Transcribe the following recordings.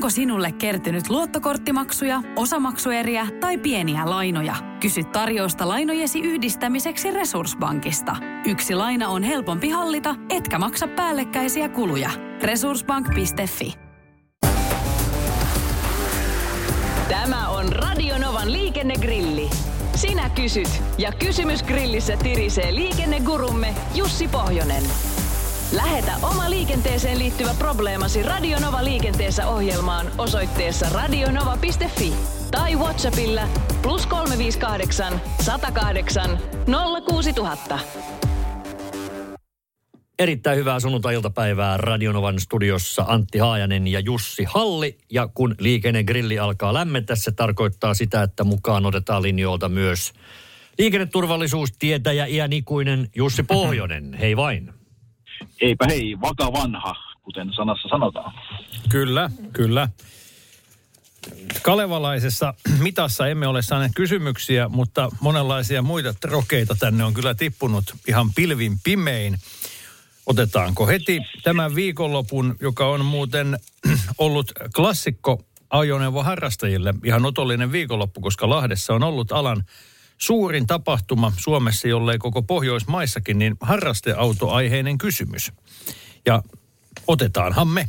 Onko sinulle kertynyt luottokorttimaksuja, osamaksueriä tai pieniä lainoja? Kysy tarjousta lainojesi yhdistämiseksi Resurssbankista. Yksi laina on helpompi hallita, etkä maksa päällekkäisiä kuluja. Resurssbank.fi Tämä on Radionovan liikennegrilli. Sinä kysyt ja kysymys grillissä tirisee liikennegurumme Jussi Pohjonen. Lähetä oma liikenteeseen liittyvä probleemasi Radionova liikenteessä ohjelmaan osoitteessa radionova.fi tai Whatsappilla plus 358 108 06000. Erittäin hyvää sunnuntai-iltapäivää Radionovan studiossa Antti Haajanen ja Jussi Halli. Ja kun liikennegrilli alkaa lämmetä, se tarkoittaa sitä, että mukaan otetaan linjoilta myös liikenneturvallisuustietäjä iän ikuinen Jussi Pohjonen. Hei vain. Eipä hei, vaka vanha, kuten sanassa sanotaan. Kyllä, kyllä. Kalevalaisessa mitassa emme ole saaneet kysymyksiä, mutta monenlaisia muita trokeita tänne on kyllä tippunut ihan pilvin pimein. Otetaanko heti tämän viikonlopun, joka on muuten ollut klassikko ajoneuvoharrastajille ihan otollinen viikonloppu, koska Lahdessa on ollut alan suurin tapahtuma Suomessa, jollei koko Pohjoismaissakin, niin harrasteautoaiheinen kysymys. Ja otetaanhan me.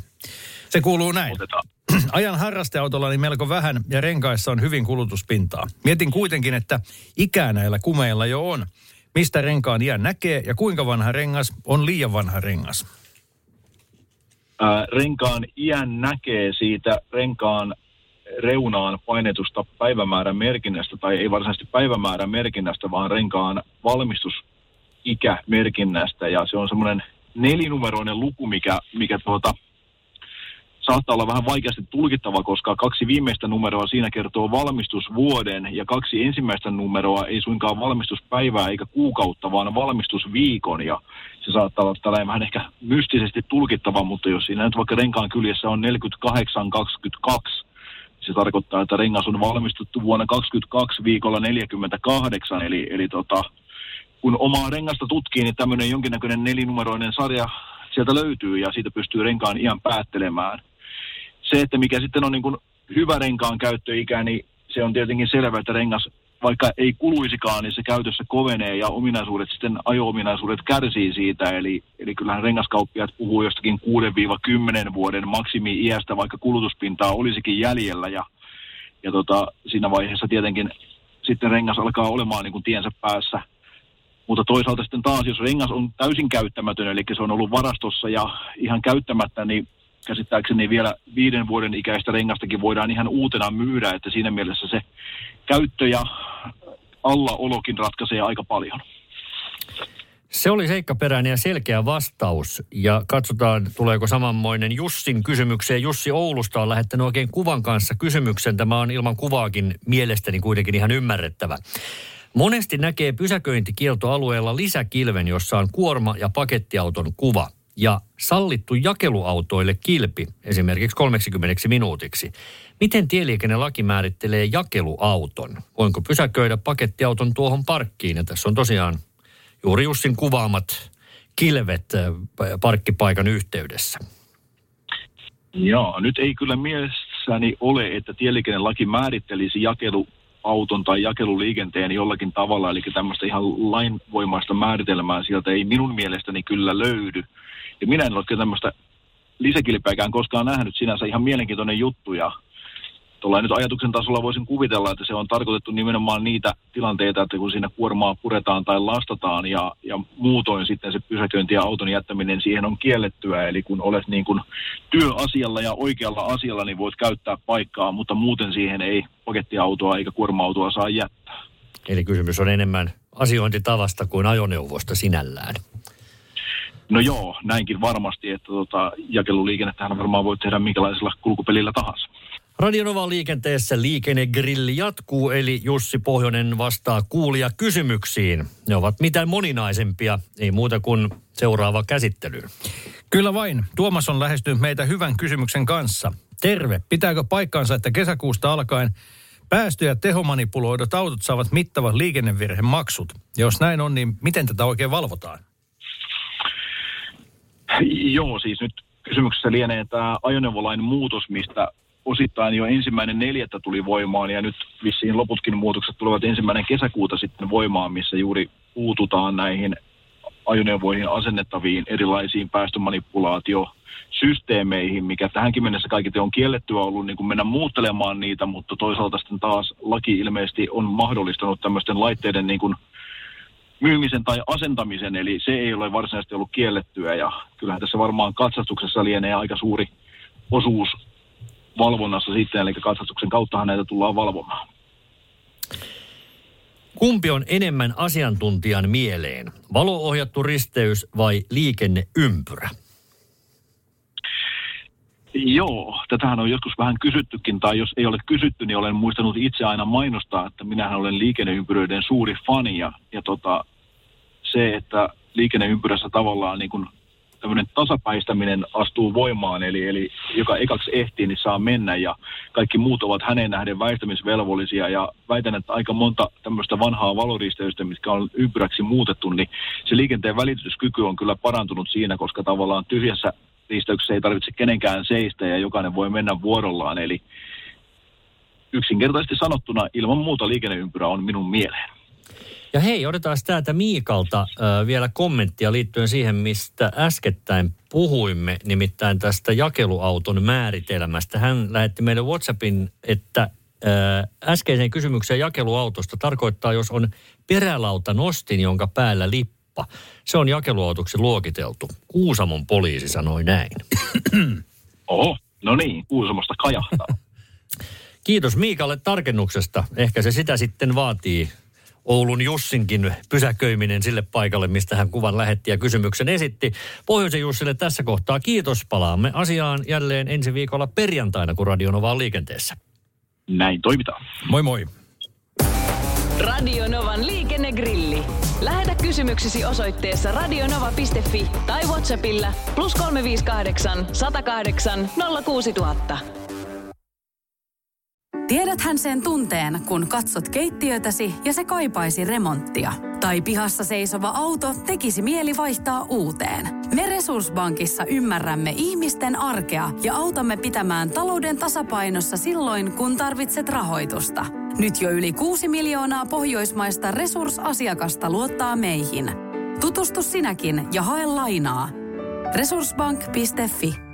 Se kuuluu näin. Otetaan. Ajan harrasteautolla niin melko vähän ja renkaissa on hyvin kulutuspintaa. Mietin kuitenkin, että ikää näillä kumeilla jo on. Mistä renkaan iän näkee ja kuinka vanha rengas on liian vanha rengas? Ää, renkaan iän näkee siitä renkaan reunaan painetusta päivämäärän merkinnästä, tai ei varsinaisesti päivämäärän merkinnästä, vaan renkaan valmistusikämerkinnästä, ja se on semmoinen nelinumeroinen luku, mikä, mikä tuota, saattaa olla vähän vaikeasti tulkittava, koska kaksi viimeistä numeroa siinä kertoo valmistusvuoden ja kaksi ensimmäistä numeroa ei suinkaan valmistuspäivää eikä kuukautta, vaan valmistusviikon. Ja se saattaa olla tällainen vähän ehkä mystisesti tulkittava, mutta jos siinä nyt vaikka renkaan kyljessä on 4822, se tarkoittaa, että rengas on valmistuttu vuonna 22 viikolla 48, eli, eli tota, kun omaa rengasta tutkii, niin tämmöinen jonkinnäköinen nelinumeroinen sarja sieltä löytyy ja siitä pystyy renkaan iän päättelemään. Se, että mikä sitten on niin kuin hyvä renkaan käyttöikä, niin se on tietenkin selvä, että rengas vaikka ei kuluisikaan, niin se käytössä kovenee ja ominaisuudet sitten, ajo-ominaisuudet kärsii siitä. Eli, eli kyllähän rengaskauppiat puhuu jostakin 6-10 vuoden maksimi-iästä, vaikka kulutuspintaa olisikin jäljellä. Ja, ja tota, siinä vaiheessa tietenkin sitten rengas alkaa olemaan niin kuin tiensä päässä. Mutta toisaalta sitten taas, jos rengas on täysin käyttämätön, eli se on ollut varastossa ja ihan käyttämättä, niin käsittääkseni vielä viiden vuoden ikäistä rengastakin voidaan ihan uutena myydä, että siinä mielessä se käyttö ja allaolokin ratkaisee aika paljon. Se oli seikkaperäinen ja selkeä vastaus. Ja katsotaan, tuleeko samanmoinen Jussin kysymykseen. Jussi Oulusta on lähettänyt oikein kuvan kanssa kysymyksen. Tämä on ilman kuvaakin mielestäni kuitenkin ihan ymmärrettävä. Monesti näkee pysäköintikieltoalueella lisäkilven, jossa on kuorma- ja pakettiauton kuva – ja sallittu jakeluautoille kilpi esimerkiksi 30 minuutiksi. Miten tieliikennelaki määrittelee jakeluauton? Voinko pysäköidä pakettiauton tuohon parkkiin? Ja tässä on tosiaan juuri Jussin kuvaamat kilvet äh, parkkipaikan yhteydessä. Joo, nyt ei kyllä mielessäni ole, että tieliikennelaki määrittelisi jakeluauton tai jakeluliikenteen jollakin tavalla, eli tämmöistä ihan lainvoimaista määritelmää sieltä ei minun mielestäni kyllä löydy. Ja minä en ole kyllä tämmöistä lisäkilpeäkään koskaan nähnyt sinänsä ihan mielenkiintoinen juttu ja tuolla nyt ajatuksen tasolla voisin kuvitella, että se on tarkoitettu nimenomaan niitä tilanteita, että kun siinä kuormaa puretaan tai lastataan ja, ja muutoin sitten se pysäköinti ja auton jättäminen siihen on kiellettyä. Eli kun olet niin kuin työasialla ja oikealla asialla, niin voit käyttää paikkaa, mutta muuten siihen ei pakettiautoa eikä kuorma-autoa saa jättää. Eli kysymys on enemmän asiointitavasta kuin ajoneuvosta sinällään. No joo, näinkin varmasti, että tota, jakeluliikennettähän varmaan voi tehdä minkälaisella kulkupelillä tahansa. Radionovan liikenteessä liikennegrilli jatkuu, eli Jussi Pohjonen vastaa kuulia kysymyksiin. Ne ovat mitä moninaisempia, ei muuta kuin seuraava käsittely. Kyllä vain. Tuomas on lähestynyt meitä hyvän kysymyksen kanssa. Terve. Pitääkö paikkaansa, että kesäkuusta alkaen päästö- ja tehomanipuloidut autot saavat mittavat liikennevirhemaksut? Jos näin on, niin miten tätä oikein valvotaan? Joo, siis nyt kysymyksessä lienee tämä ajoneuvolain muutos, mistä osittain jo ensimmäinen neljättä tuli voimaan ja nyt vissiin loputkin muutokset tulevat ensimmäinen kesäkuuta sitten voimaan, missä juuri puututaan näihin ajoneuvoihin asennettaviin erilaisiin päästömanipulaatiosysteemeihin, mikä tähänkin mennessä kaikille on kiellettyä ollut niin kuin mennä muuttelemaan niitä, mutta toisaalta sitten taas laki ilmeisesti on mahdollistanut tämmöisten laitteiden niin kuin myymisen tai asentamisen, eli se ei ole varsinaisesti ollut kiellettyä ja kyllähän tässä varmaan katsastuksessa lienee aika suuri osuus valvonnassa sitten, eli katsastuksen kauttahan näitä tullaan valvomaan. Kumpi on enemmän asiantuntijan mieleen? Valoohjattu risteys vai liikenneympyrä? Joo, tätähän on joskus vähän kysyttykin, tai jos ei ole kysytty, niin olen muistanut itse aina mainostaa, että minähän olen liikenneympyröiden suuri fani, ja, ja tota, se, että liikenneympyrässä tavallaan niin kuin tämmöinen tasapäistäminen astuu voimaan, eli, eli joka ekaksi ehtii, niin saa mennä ja kaikki muut ovat hänen nähden väistämisvelvollisia ja väitän, että aika monta tämmöistä vanhaa valoristeystä, mitkä on ympyräksi muutettu, niin se liikenteen välityskyky on kyllä parantunut siinä, koska tavallaan tyhjässä risteyksessä ei tarvitse kenenkään seistä ja jokainen voi mennä vuorollaan, eli yksinkertaisesti sanottuna ilman muuta liikenneympyrä on minun mieleen. Ja hei, otetaan täältä Miikalta äh, vielä kommenttia liittyen siihen, mistä äskettäin puhuimme, nimittäin tästä jakeluauton määritelmästä. Hän lähetti meille WhatsAppin, että äh, äskeiseen kysymykseen jakeluautosta tarkoittaa, jos on perälauta nostin, jonka päällä lippa. Se on jakeluautoksi luokiteltu. Kuusamon poliisi sanoi näin. Oho, no niin, Kuusamosta kajahtaa. Kiitos Miikalle tarkennuksesta. Ehkä se sitä sitten vaatii Oulun Jussinkin pysäköiminen sille paikalle, mistä hän kuvan lähetti ja kysymyksen esitti. Pohjoisen Jussille tässä kohtaa kiitos. Palaamme asiaan jälleen ensi viikolla perjantaina, kun Radionova on liikenteessä. Näin toimitaan. Moi moi. Radionovan liikennegrilli. Lähetä kysymyksesi osoitteessa radionova.fi tai Whatsappilla plus 358 108 06000. Tiedäthän sen tunteen, kun katsot keittiötäsi ja se kaipaisi remonttia. Tai pihassa seisova auto tekisi mieli vaihtaa uuteen. Me Resurssbankissa ymmärrämme ihmisten arkea ja autamme pitämään talouden tasapainossa silloin, kun tarvitset rahoitusta. Nyt jo yli 6 miljoonaa pohjoismaista resursasiakasta luottaa meihin. Tutustu sinäkin ja hae lainaa. Resurssbank.fi